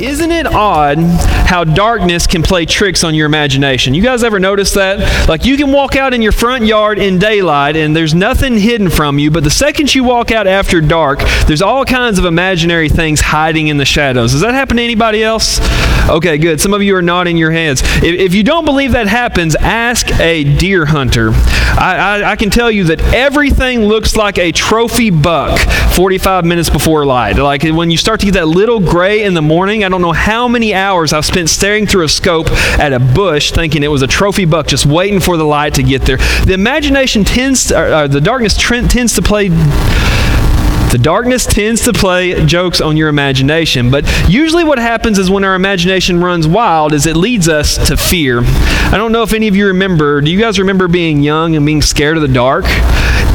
Isn't it odd how darkness can play tricks on your imagination? You guys ever notice that? Like you can walk out in your front yard in daylight and there's nothing hidden from you, but the second you walk out after dark, there's all kinds of imaginary things hiding in the shadows. Does that happen to anybody else? Okay, good. Some of you are nodding your heads. If, if you don't believe that happens, ask a deer hunter. I, I, I can tell you that everything looks like a trophy buck 45 minutes before light. Like when you start to get that little gray in the morning, I don't know how many hours I've spent staring through a scope at a bush thinking it was a trophy buck just waiting for the light to get there. The imagination tends, to, uh, the darkness tends to play the darkness tends to play jokes on your imagination, but usually what happens is when our imagination runs wild is it leads us to fear. I don't know if any of you remember, do you guys remember being young and being scared of the dark?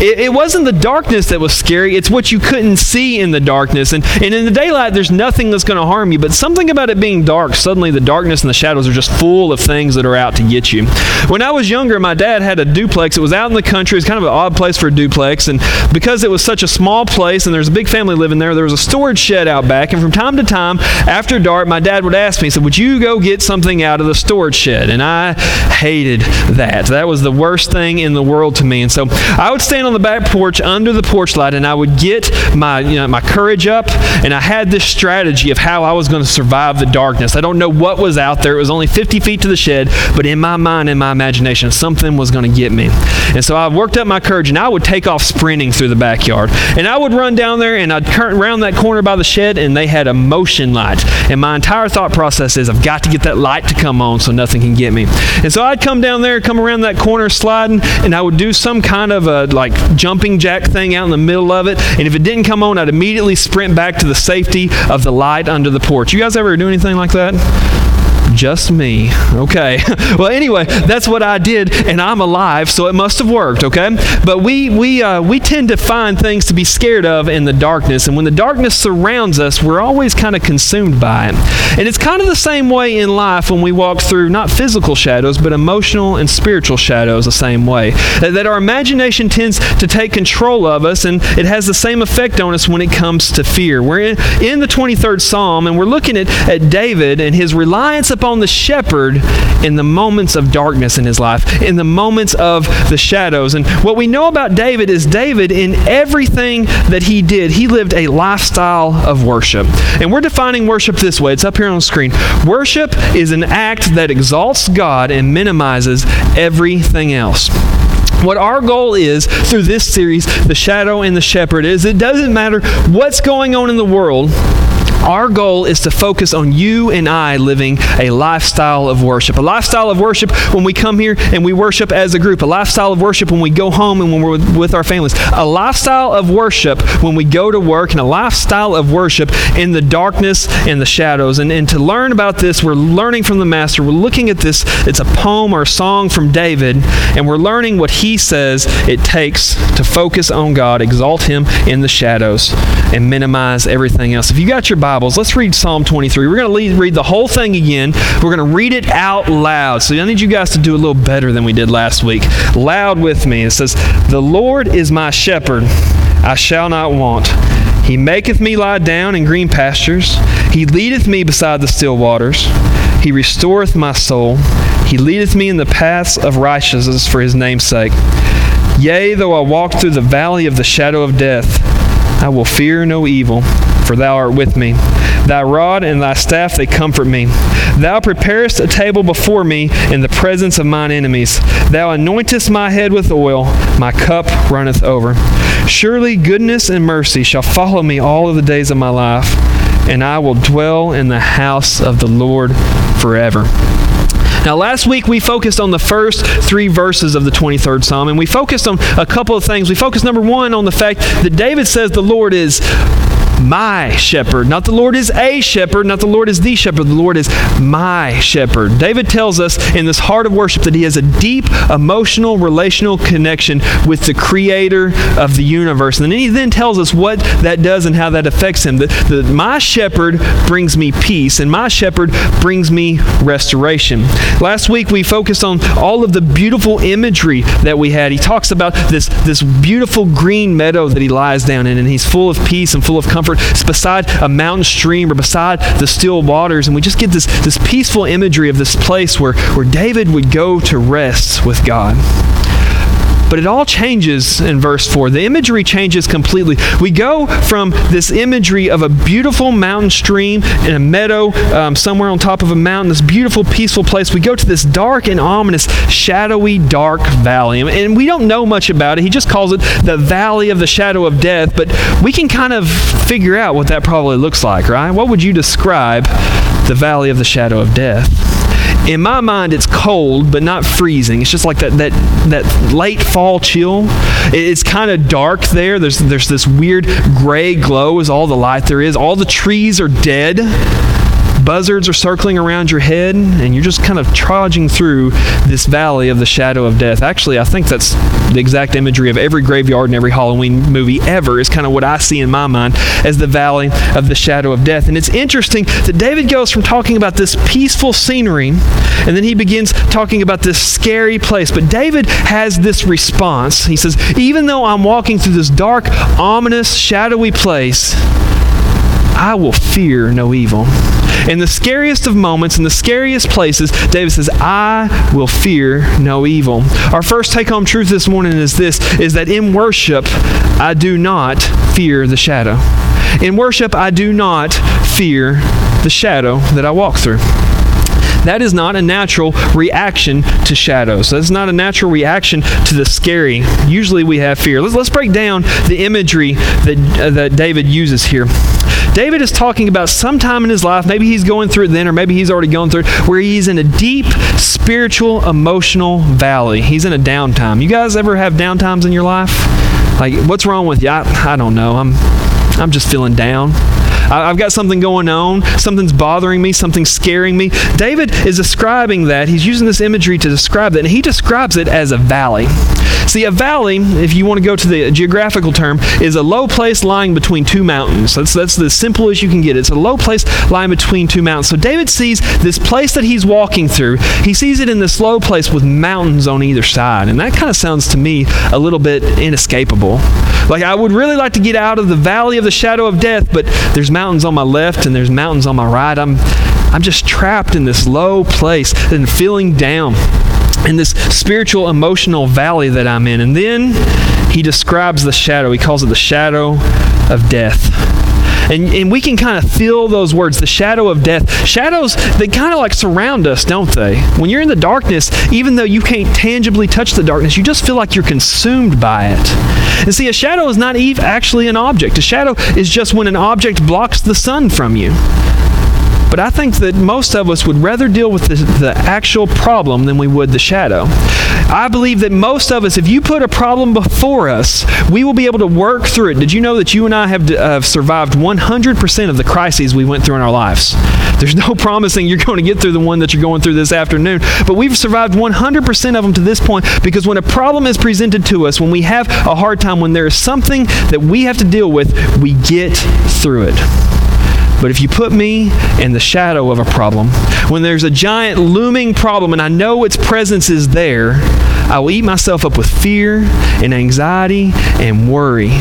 It, it, wasn't the darkness that was scary, it's what you couldn't see in the darkness. And, and in the daylight, there's nothing that's going to harm you, but something about it being dark, suddenly the darkness and the shadows are just full of things that are out to get you. When I was younger, my dad had a duplex. It was out in the country, it's kind of an odd place for a duplex. And because it was such a small place, and there's a big family living there. There was a storage shed out back, and from time to time, after dark, my dad would ask me, he said, Would you go get something out of the storage shed? And I hated that. That was the worst thing in the world to me. And so I would stand on the back porch under the porch light and I would get my, you know, my courage up, and I had this strategy of how I was going to survive the darkness. I don't know what was out there. It was only 50 feet to the shed, but in my mind, in my imagination, something was going to get me. And so I worked up my courage and I would take off sprinting through the backyard. And I would run run down there and I'd turn around that corner by the shed and they had a motion light. And my entire thought process is I've got to get that light to come on so nothing can get me. And so I'd come down there, come around that corner sliding, and I would do some kind of a like jumping jack thing out in the middle of it. And if it didn't come on, I'd immediately sprint back to the safety of the light under the porch. You guys ever do anything like that? Just me. Okay. well, anyway, that's what I did, and I'm alive, so it must have worked. Okay. But we we uh, we tend to find things to be scared of in the darkness, and when the darkness surrounds us, we're always kind of consumed by it. And it's kind of the same way in life when we walk through not physical shadows, but emotional and spiritual shadows. The same way that our imagination tends to take control of us, and it has the same effect on us when it comes to fear. We're in, in the 23rd Psalm, and we're looking at, at David and his reliance upon upon the shepherd in the moments of darkness in his life, in the moments of the shadows. And what we know about David is David, in everything that he did, he lived a lifestyle of worship. And we're defining worship this way it's up here on the screen. Worship is an act that exalts God and minimizes everything else what our goal is through this series, The Shadow and the Shepherd, is it doesn't matter what's going on in the world, our goal is to focus on you and I living a lifestyle of worship. A lifestyle of worship when we come here and we worship as a group. A lifestyle of worship when we go home and when we're with, with our families. A lifestyle of worship when we go to work and a lifestyle of worship in the darkness and the shadows. And, and to learn about this, we're learning from the Master. We're looking at this. It's a poem or a song from David, and we're learning what he says it takes to focus on God, exalt Him in the shadows, and minimize everything else. If you got your Bible, Bibles, let's read Psalm 23. We're going to read the whole thing again. We're going to read it out loud. So I need you guys to do a little better than we did last week. Loud with me. It says, The Lord is my shepherd, I shall not want. He maketh me lie down in green pastures. He leadeth me beside the still waters. He restoreth my soul. He leadeth me in the paths of righteousness for his name's sake. Yea, though I walk through the valley of the shadow of death, I will fear no evil for thou art with me. Thy rod and thy staff, they comfort me. Thou preparest a table before me in the presence of mine enemies. Thou anointest my head with oil, my cup runneth over. Surely goodness and mercy shall follow me all of the days of my life, and I will dwell in the house of the Lord forever. Now, last week we focused on the first three verses of the 23rd Psalm, and we focused on a couple of things. We focused, number one, on the fact that David says the Lord is my shepherd. Not the Lord is a shepherd, not the Lord is the shepherd. The Lord is my shepherd. David tells us in this heart of worship that he has a deep emotional, relational connection with the creator of the universe. And then he then tells us what that does and how that affects him. That, that my shepherd brings me peace, and my shepherd brings me restoration. Last week we focused on all of the beautiful imagery that we had. He talks about this, this beautiful green meadow that he lies down in, and he's full of peace and full of comfort. It's beside a mountain stream or beside the still waters, and we just get this, this peaceful imagery of this place where, where David would go to rest with God. But it all changes in verse 4. The imagery changes completely. We go from this imagery of a beautiful mountain stream in a meadow um, somewhere on top of a mountain, this beautiful, peaceful place. We go to this dark and ominous, shadowy, dark valley. And we don't know much about it. He just calls it the valley of the shadow of death. But we can kind of figure out what that probably looks like, right? What would you describe the valley of the shadow of death? In my mind it's cold but not freezing. It's just like that that that late fall chill. It's kind of dark there. There's there's this weird gray glow is all the light there is. All the trees are dead buzzards are circling around your head, and you're just kind of trudging through this valley of the shadow of death. Actually, I think that's the exact imagery of every graveyard and every Halloween movie ever, is kind of what I see in my mind as the valley of the shadow of death. And it's interesting that David goes from talking about this peaceful scenery, and then he begins talking about this scary place. But David has this response. He says, Even though I'm walking through this dark, ominous, shadowy place, I will fear no evil. In the scariest of moments, in the scariest places, David says, I will fear no evil. Our first take home truth this morning is this is that in worship, I do not fear the shadow. In worship, I do not fear the shadow that I walk through. That is not a natural reaction to shadows. That's not a natural reaction to the scary. Usually we have fear. Let's, let's break down the imagery that, uh, that David uses here. David is talking about some time in his life, maybe he's going through it then, or maybe he's already gone through it, where he's in a deep spiritual, emotional valley. He's in a downtime. You guys ever have downtimes in your life? Like, what's wrong with you? I, I don't know. I'm, I'm just feeling down. I've got something going on, something's bothering me, something's scaring me. David is describing that. He's using this imagery to describe that, and he describes it as a valley. See, a valley, if you want to go to the geographical term, is a low place lying between two mountains. That's, that's the simplest you can get. It's a low place lying between two mountains. So David sees this place that he's walking through, he sees it in this low place with mountains on either side. And that kind of sounds to me a little bit inescapable. Like, I would really like to get out of the valley of the shadow of death, but there's mountains on my left and there's mountains on my right. I'm, I'm just trapped in this low place and feeling down in this spiritual emotional valley that I'm in. And then he describes the shadow. He calls it the shadow of death. And, and we can kind of feel those words, the shadow of death. Shadows, they kind of like surround us, don't they? When you're in the darkness, even though you can't tangibly touch the darkness, you just feel like you're consumed by it. And see, a shadow is not actually an object. A shadow is just when an object blocks the sun from you. But I think that most of us would rather deal with the, the, actual problem than we would the shadow. I believe that most of us, if you put a problem before us, we will be able to work through it. Did you know that you and I have uh, survived 100% of the crises we went through in our lives? There's no promising you're going to get through the one that you're going through this afternoon, but we've survived 100% of them to this point because when a problem is presented to us, when we have a hard time, when there is something that we have to deal with, we get through it. But if you put me in the shadow of a problem, when there's a giant looming problem and I know its presence is there, I will eat myself up with fear and anxiety and worry.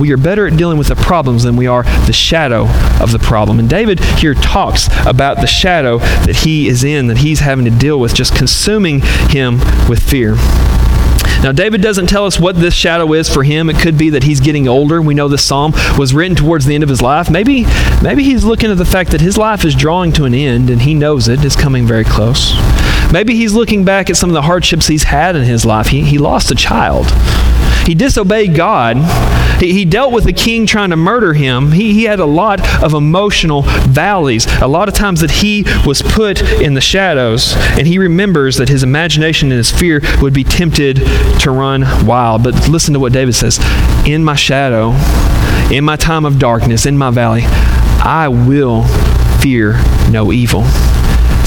We are better at dealing with the problems than we are the shadow of the problem. And David here talks about the shadow that he is in, that he's having to deal with, just consuming him with fear. Now, David doesn't tell us what this shadow is for him. It could be that he's getting older. We know this psalm was written towards the end of his life. Maybe, maybe he's looking at the fact that his life is drawing to an end and he knows it. It's coming very close. Maybe he's looking back at some of the hardships he's had in his life. He, he lost a child. He disobeyed God. He, he dealt with a king trying to murder him. He, he had a lot of emotional valleys, a lot of times that he was put in the shadows, and he remembers that his imagination and his fear would be tempted to run wild. But listen to what David says In my shadow, in my time of darkness, in my valley, I will fear no evil.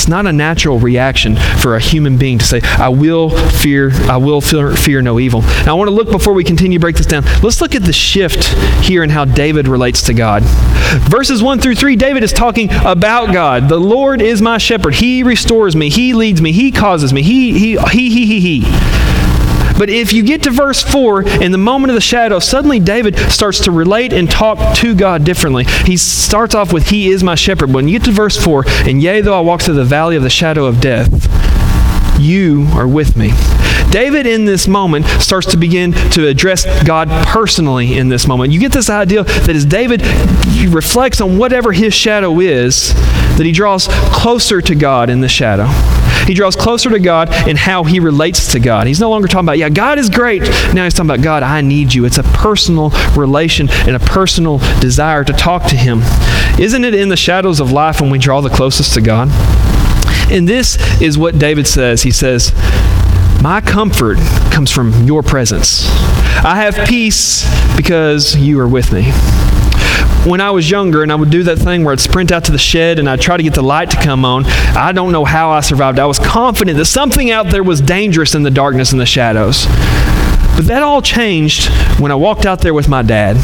It's not a natural reaction for a human being to say, I will fear, I will fear, fear no evil. Now I want to look before we continue break this down. Let's look at the shift here in how David relates to God. Verses 1 through 3, David is talking about God. The Lord is my shepherd. He restores me. He leads me. He causes me. He, he, he, he, he, he. But if you get to verse 4, in the moment of the shadow, suddenly David starts to relate and talk to God differently. He starts off with, He is my shepherd. When you get to verse 4, and yea, though I walk through the valley of the shadow of death, you are with me. David, in this moment, starts to begin to address God personally in this moment. You get this idea that as David reflects on whatever his shadow is, that he draws closer to God in the shadow. He draws closer to God in how he relates to God. He's no longer talking about, yeah, God is great. Now he's talking about, God, I need you. It's a personal relation and a personal desire to talk to him. Isn't it in the shadows of life when we draw the closest to God? And this is what David says. He says, My comfort comes from your presence. I have peace because you are with me when I was younger and I would do that thing where I'd sprint out to the shed and I'd try to get the light to come on, I don't know how I survived. I was confident that something out there was dangerous in the darkness and the shadows. But that all changed when I walked out there with my dad.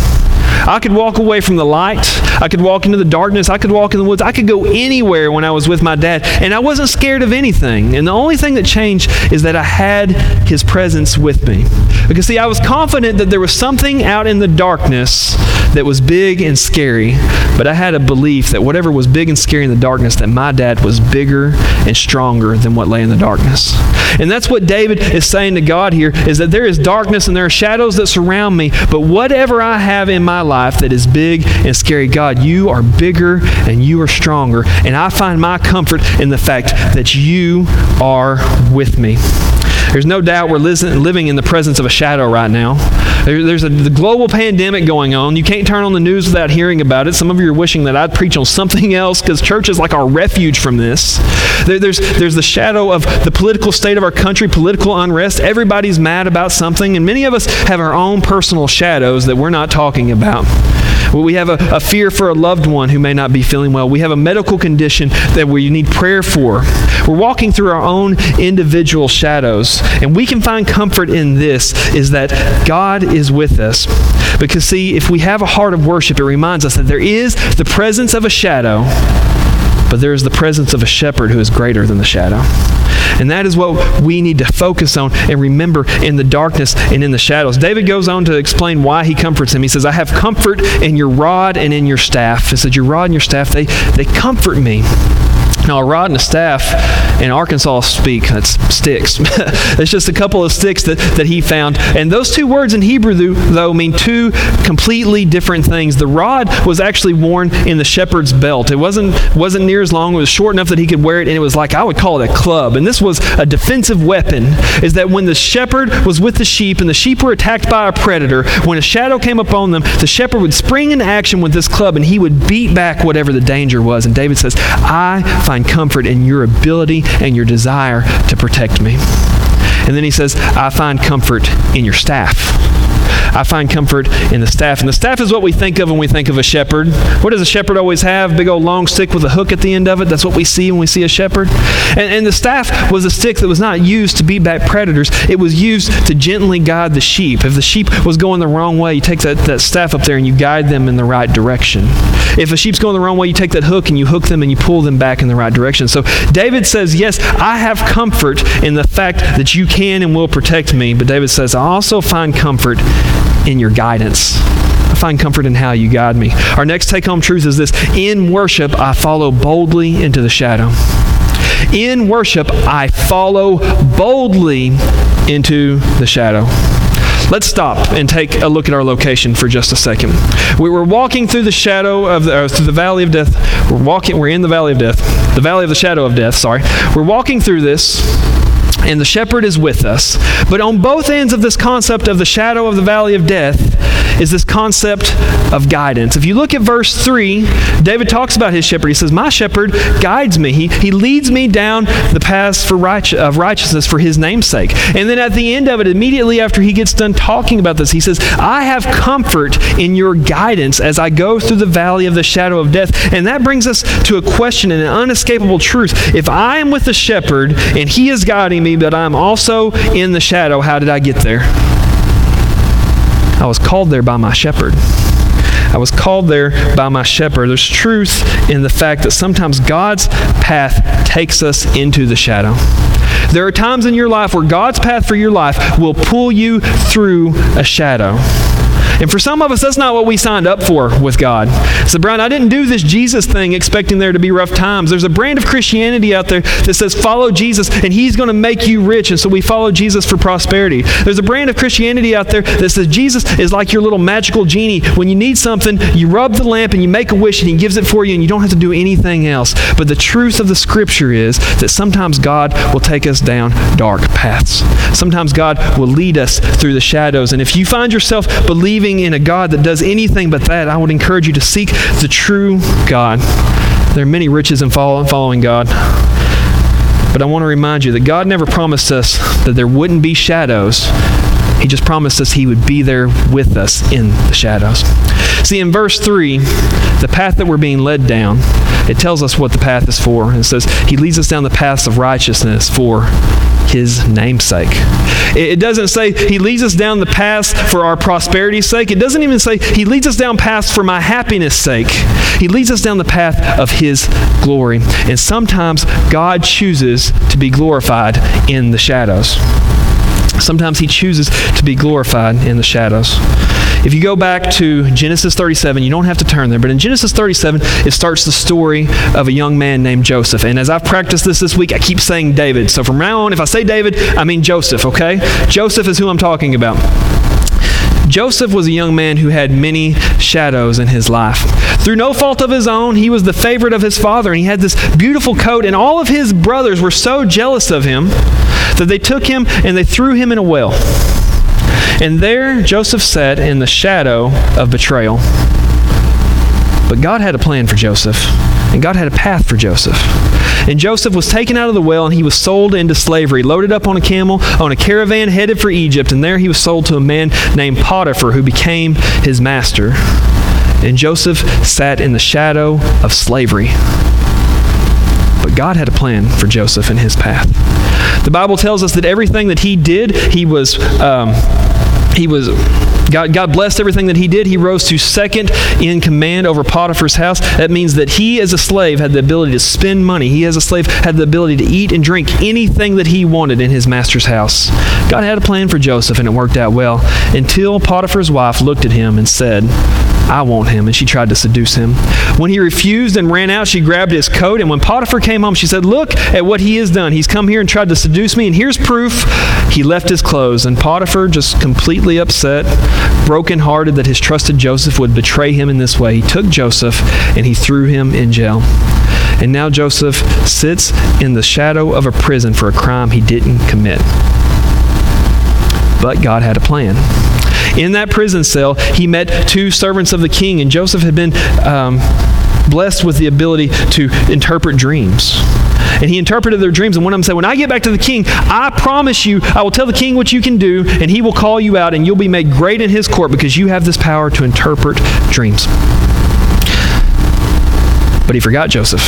I could walk away from the light. I could walk into the darkness. I could walk in the woods. I could go anywhere when I was with my dad. And I wasn't scared of anything. And the only thing that changed is that I had his presence with me. Because, see, I was confident that there was something out in the darkness that was big and scary, but I had a belief that whatever was big and scary in the darkness, that my dad was bigger and stronger than what lay in the darkness. And that's what David is saying to God here is that there is darkness and there are shadows that surround me, but whatever I have in my life that is big and scary, God, you are bigger and you are stronger. And I find my comfort in the fact that you are with me. There's no doubt we're living in the presence of a shadow right now. there's a the global pandemic going on. You can't turn on the news without hearing about it. Some of you are wishing that I'd preach on something else because church is like our refuge from this. There, there's, there's the shadow of the political state of our country, political unrest. Everybody's mad about something, and many of us have our own personal shadows that we're not talking about. We have a, a, fear for a loved one who may not be feeling well. We have a medical condition that we need prayer for. We're walking through our own individual shadows. And we can find comfort in this is that God is with us. Because, see, if we have a heart of worship, it reminds us that there is the presence of a shadow, but there is the presence of a shepherd who is greater than the shadow. And that is what we need to focus on and remember in the darkness and in the shadows. David goes on to explain why he comforts him. He says, I have comfort in your rod and in your staff. He said, Your rod and your staff, they, they comfort me. Now, a rod and a staff in Arkansas speak, that's sticks. it's just a couple of sticks that, that he found. And those two words in Hebrew, though, mean two completely different things. The rod was actually worn in the shepherd's belt. It wasn't, wasn't near as long, it was short enough that he could wear it, and it was like, I would call it a club. And this was a defensive weapon, is that when the shepherd was with the sheep and the sheep were attacked by a predator, when a shadow came upon them, the shepherd would spring into action with this club and he would beat back whatever the danger was. And David says, I find find comfort in your ability and your desire to protect me. And then he says, I find comfort in your staff. I find comfort in the staff. And the staff is what we think of when we think of a shepherd. What does a shepherd always have? Big old long stick with a hook at the end of it. That's what we see when we see a shepherd. And, and the staff was a stick that was not used to beat back predators, it was used to gently guide the sheep. If the sheep was going the wrong way, you take that, that staff up there and you guide them in the right direction. If a sheep's going the wrong way, you take that hook and you hook them and you pull them back in the right direction. So David says, Yes, I have comfort in the fact that you can and will protect me. But David says, I also find comfort in your guidance. I find comfort in how you guide me. Our next take home truth is this In worship, I follow boldly into the shadow. In worship, I follow boldly into the shadow. Let's stop and take a look at our location for just a second. We were walking through the shadow of the, uh, through the valley of death. We're walking. We're in the valley of death. The valley of the shadow of death. Sorry. We're walking through this and the shepherd is with us. But on both ends of this concept of the shadow of the valley of death is this concept of guidance. If you look at verse 3, David talks about his shepherd. He says, My shepherd guides me. He, he leads me down the paths for of righteousness for his namesake. And then at the end of it, immediately after he gets done talking about this, he says, I have comfort in your guidance as I go through the valley of the shadow of death. And that brings us to a question and an unescapable truth. If I am with the shepherd and he is guiding me, but I'm also in the shadow, how did I get there? I was called there by my shepherd. I was called there by my shepherd. There's truth in the fact that sometimes God's path takes us into the shadow. There are times in your life where God's path for your life will pull you through a shadow. And for some of us, that's not what we signed up for with God. So, Brian, I didn't do this Jesus thing expecting there to be rough times. There's a brand of Christianity out there that says follow Jesus and he's going to make you rich. And so we follow Jesus for prosperity. There's a brand of Christianity out there that says Jesus is like your little magical genie. When you need something, you rub the lamp and you make a wish and he gives it for you and you don't have to do anything else. But the truth of the scripture is that sometimes God will take us down dark paths. Sometimes God will lead us through the shadows. And if you find yourself believing believing in a God that does anything but that, I would encourage you to seek the true God. There are many riches in following God. But I want to remind you that God never promised us that there wouldn't be shadows. He just promised us He would be there with us in the shadows. See, in verse 3, the path that we're being led down, it tells us what the path is for. It says, He leads us down the paths of righteousness for his namesake. It doesn't say he leads us down the path for our prosperity's sake. It doesn't even say he leads us down paths for my happiness' sake. He leads us down the path of his glory. And sometimes God chooses to be glorified in the shadows. Sometimes he chooses to be glorified in the shadows. If you go back to Genesis 37, you don't have to turn there, but in Genesis 37, it starts the story of a young man named Joseph. And as I've practiced this this week, I keep saying David. So from now on, if I say David, I mean Joseph, okay? Joseph is who I'm talking about. Joseph was a young man who had many shadows in his life. Through no fault of his own, he was the favorite of his father, and he had this beautiful coat, and all of his brothers were so jealous of him that they took him and they threw him in a well. And there Joseph sat in the shadow of betrayal. But God had a plan for Joseph, and God had a path for Joseph. And Joseph was taken out of the well and he was sold into slavery, loaded up on a camel, on a caravan headed for Egypt, and there he was sold to a man named Potiphar who became his master. And Joseph sat in the shadow of slavery. But God had a plan for Joseph and his path. The Bible tells us that everything that he did, he was. Um, he was God, God blessed everything that he did. He rose to second in command over Potiphar's house. That means that he, as a slave, had the ability to spend money. He, as a slave, had the ability to eat and drink anything that he wanted in his master's house. God had a plan for Joseph, and it worked out well until Potiphar's wife looked at him and said, I want him. And she tried to seduce him. When he refused and ran out, she grabbed his coat. And when Potiphar came home, she said, Look at what he has done. He's come here and tried to seduce me. And here's proof. He left his clothes. And Potiphar, just completely upset, brokenhearted that his trusted Joseph would betray him in this way, he took Joseph and he threw him in jail. And now Joseph sits in the shadow of a prison for a crime he didn't commit. But God had a plan. In that prison cell, he met two servants of the king, and Joseph had been um, blessed with the ability to interpret dreams. And he interpreted their dreams, and one of them said, When I get back to the king, I promise you, I will tell the king what you can do, and he will call you out, and you'll be made great in his court because you have this power to interpret dreams. But he forgot Joseph.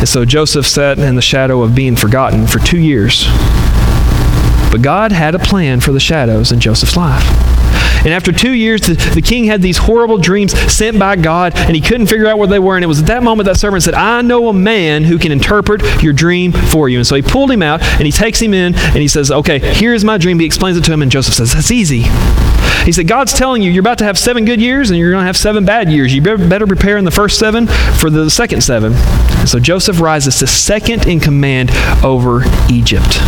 And so Joseph sat in the shadow of being forgotten for two years. But God had a plan for the shadows in Joseph's life. And after two years, the, the, king had these horrible dreams sent by God, and he couldn't figure out where they were. And it was at that moment that servant said, I know a man who can interpret your dream for you. And so he pulled him out, and he takes him in, and he says, Okay, here's my dream. He explains it to him, and Joseph says, That's easy. He said, God's telling you you're about to have seven good years, and you're going to have seven bad years. You better prepare in the first seven for the second seven. So Joseph rises to second in command over Egypt.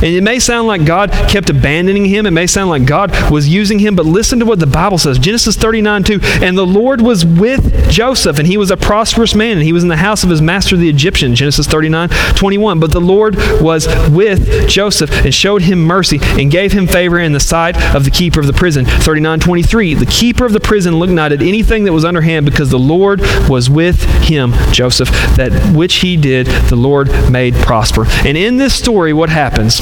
And it may sound like God kept abandoning him. It may sound like God was using him, but listen to what the Bible says. Genesis 39 2. And the Lord was with Joseph, and he was a prosperous man, and he was in the house of his master the Egyptian. Genesis 39 21. But the Lord was with Joseph and showed him mercy and gave him favor in the sight of the keeper of the prison. 39 23. The keeper of the prison looked not at anything that was underhand because the Lord was with him, Joseph, that which he did, the Lord made prosper. And in this story, what happens?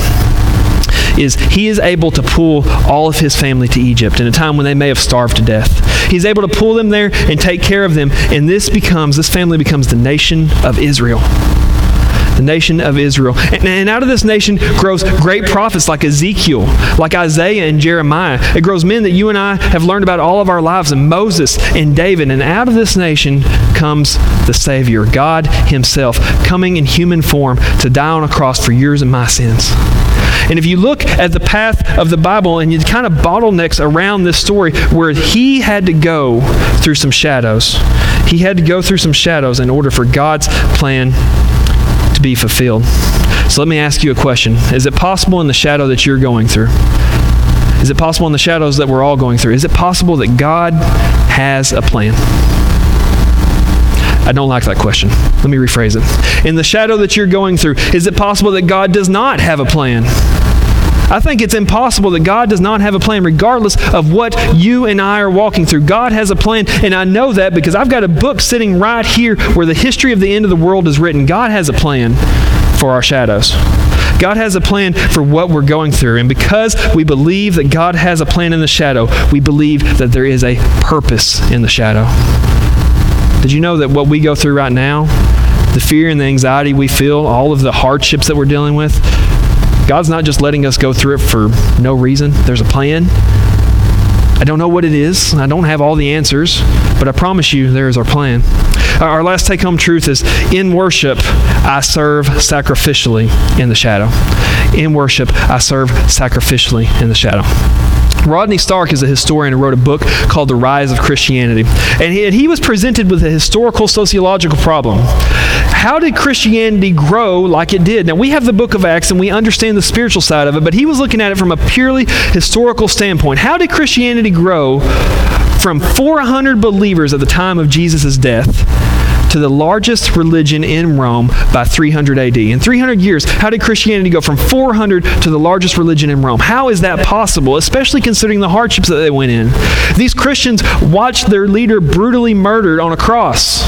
Is he is able to pull all of his family to Egypt in a time when they may have starved to death. He's able to pull them there and take care of them, and this becomes, this family becomes the nation of Israel the nation of Israel. And, and, out of this nation grows great prophets like Ezekiel, like Isaiah and Jeremiah. It grows men that you and I have learned about all of our lives, and Moses and David. And out of this nation comes the Savior, God Himself, coming in human form to die on a cross for yours and my sins. And if you look at the path of the Bible and you kind of bottlenecks around this story where he had to go through some shadows, he had to go through some shadows in order for God's plan to be fulfilled. So let me ask you a question Is it possible in the shadow that you're going through? Is it possible in the shadows that we're all going through? Is it possible that God has a plan? I don't like that question. Let me rephrase it. In the shadow that you're going through, is it possible that God does not have a plan? I think it's impossible that God does not have a plan, regardless of what you and I are walking through. God has a plan, and I know that because I've got a book sitting right here where the history of the end of the world is written. God has a plan for our shadows. God has a plan for what we're going through. And because we believe that God has a plan in the shadow, we believe that there is a purpose in the shadow. Did you know that what we go through right now, the fear and the anxiety we feel, all of the hardships that we're dealing with, God's not just letting us go through it for no reason. There's a plan. I don't know what it is. I don't have all the answers, but I promise you there is our plan. Our last take home truth is in worship, I serve sacrificially in the shadow. In worship, I serve sacrificially in the shadow. Rodney Stark is a historian who wrote a book called The Rise of Christianity. And he, he was presented with a historical sociological problem. How did Christianity grow like it did? Now, we have the book of Acts and we understand the spiritual side of it, but he was looking at it from a purely historical standpoint. How did Christianity grow from 400 believers at the time of Jesus' death to the largest religion in Rome by 300 AD. In 300 years, how did Christianity go from 400 to the largest religion in Rome? How is that possible, especially considering the hardships that they went in? These Christians watched their leader brutally murdered on a cross.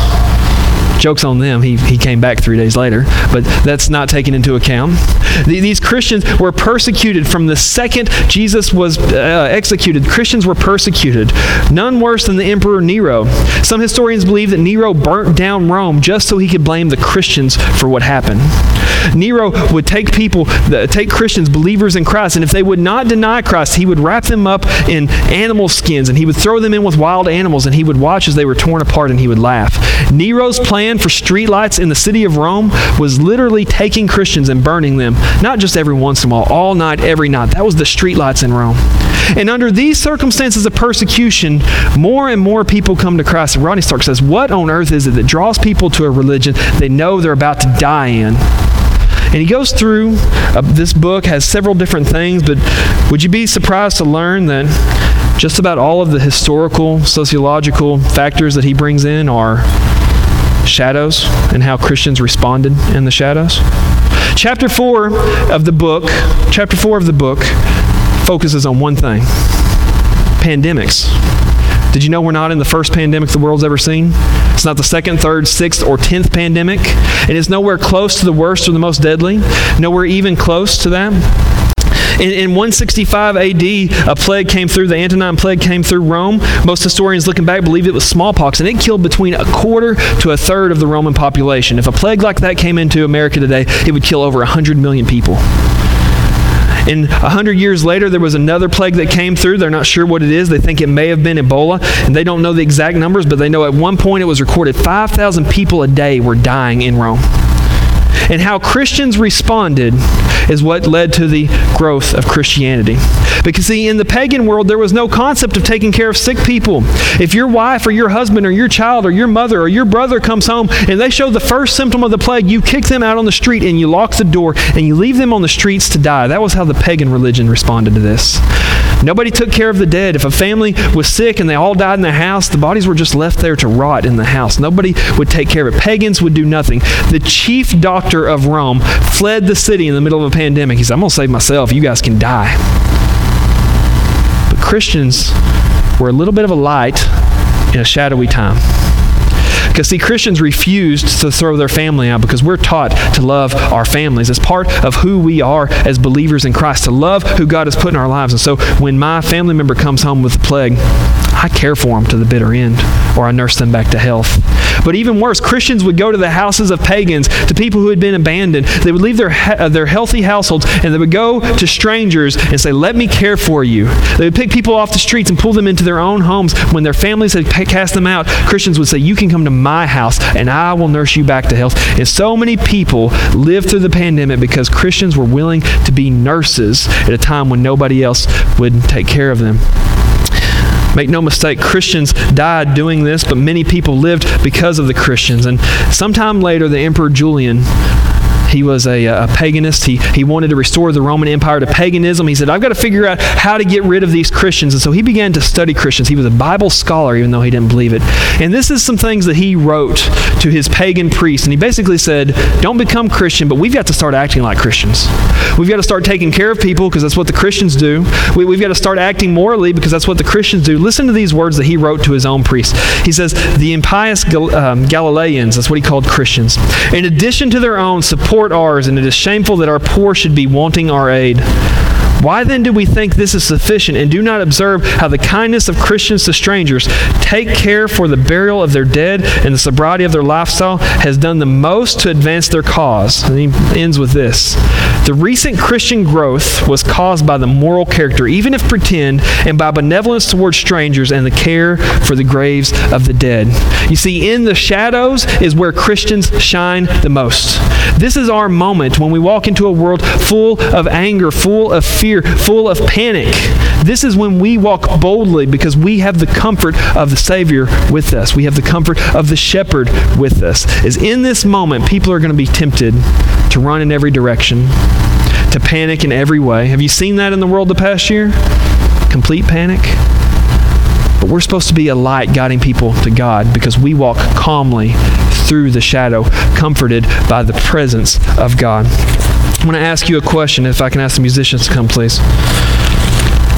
Joke's on them. He, he came back three days later, but that's not taken into account. These Christians were persecuted from the second Jesus was uh, executed. Christians were persecuted, none worse than the Emperor Nero. Some historians believe that Nero burnt down Rome just so he could blame the Christians for what happened. Nero would take people, take Christians, believers in Christ, and if they would not deny Christ, he would wrap them up in animal skins and he would throw them in with wild animals and he would watch as they were torn apart and he would laugh. Nero's plan plan for streetlights in the city of Rome was literally taking Christians and burning them, not just every once in a while, all night, every night. That was the streetlights in Rome. And under these circumstances of persecution, more and more people come to Christ. And Rodney Stark says, What on earth is it that draws people to a religion they know they're about to die in? And he goes through uh, this book, has several different things, but would you be surprised to learn that just about all of the historical, sociological factors that he brings in are shadows and how Christians responded in the shadows. Chapter 4 of the book, chapter 4 of the book focuses on one thing pandemics. Did you know we're not in the first pandemic the world's ever seen? It's not the second, third, sixth, or tenth pandemic. It's nowhere close to the worst or the most deadly. Nowhere even close to that. In, in 165 AD, a plague came through, the Antonine plague came through Rome. Most historians looking back believe it was smallpox, and it killed between a quarter to a third of the Roman population. If a plague like that came into America today, it would kill over 100 million people. And hundred years later, there was another plague that came through. They're not sure what it is. They think it may have been Ebola, and they don't know the exact numbers, but they know at one point it was recorded 5,000 people a day were dying in Rome. And how Christians responded is what led to the growth of Christianity. Because, see, in the pagan world, there was no concept of taking care of sick people. If your wife or your husband or your child or your mother or your brother comes home and they show the first symptom of the plague, you kick them out on the street and you lock the door and you leave them on the streets to die. That was how the pagan religion responded to this. Nobody took care of the dead. If a family was sick and they all died in the house, the bodies were just left there to rot in the house. Nobody would take care of it. Pagans would do nothing. The chief doctor of Rome fled the city in the middle of a pandemic. He said, I'm going to save myself. You guys can die. But Christians were a little bit of a light in a shadowy time. Because, see, Christians refused to throw their family out because we're taught to love our families. It's part of who we are as believers in Christ, to love who God has put in our lives. And so when my family member comes home with the plague, I care for them to the bitter end, or I nurse them back to health. But even worse, Christians would go to the houses of pagans, to people who had been abandoned. They would leave their, uh, their healthy households and they would go to strangers and say, Let me care for you. They would pick people off the streets and pull them into their own homes. When their families had cast them out, Christians would say, You can come to my house and I will nurse you back to health. And so many people lived through the pandemic because Christians were willing to be nurses at a time when nobody else would take care of them. Make no mistake, Christians died doing this, but many people lived because of the Christians. And sometime later, the Emperor Julian he was a, a, paganist. He, he wanted to restore the Roman Empire to paganism. He said, I've got to figure out how to get rid of these Christians. And so he began to study Christians. He was a Bible scholar, even though he didn't believe it. And this is some things that he wrote to his pagan priests. And he basically said, Don't become Christian, but we've got to start acting like Christians. We've got to start taking care of people because that's what the Christians do. We, we've got to start acting morally because that's what the Christians do. Listen to these words that he wrote to his own priests. He says, The impious Gal- um, Galileans, that's what he called Christians, in addition to their own support support ours, and it is shameful that our poor should be wanting our aid. Why then do we think this is sufficient and do not observe how the kindness of Christians to strangers take care for the burial of their dead and the sobriety of their lifestyle has done the most to advance their cause? And he ends with this. The recent Christian growth was caused by the moral character, even if pretend, and by benevolence towards strangers and the care for the graves of the dead. You see, in the shadows is where Christians shine the most. This is our moment when we walk into a world full of anger, full of fear fear, full of panic. This is when we walk boldly because we have the comfort of the Savior with us. We have the comfort of the shepherd with us. Is in this moment, people are going to be tempted to run in every direction, to panic in every way. Have you seen that in the world the past year? Complete panic. But we're supposed to be a light guiding people to God because we walk calmly through the shadow, comforted by the presence of God. I want to ask you a question, if I can ask the musicians to come, please.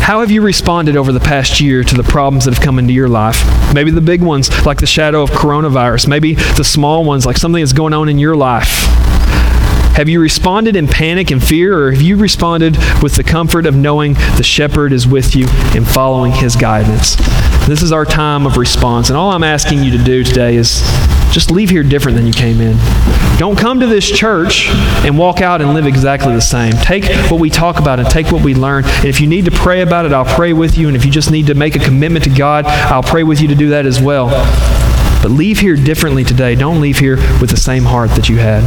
How have you responded over the past year to the problems that have come into your life? Maybe the big ones, like the shadow of coronavirus. Maybe the small ones, like something that's going on in your life. Have you responded in panic and fear, or have you responded with the comfort of knowing the shepherd is with you and following his guidance? This is our time of response. And all I'm asking you to do today is just leave here different than you came in. Don't come to this church and walk out and live exactly the same. Take what we talk about and take what we learn. And if you need to pray about it, I'll pray with you. And if you just need to make a commitment to God, I'll pray with you to do that as well. But leave here differently today. Don't leave here with the same heart that you had.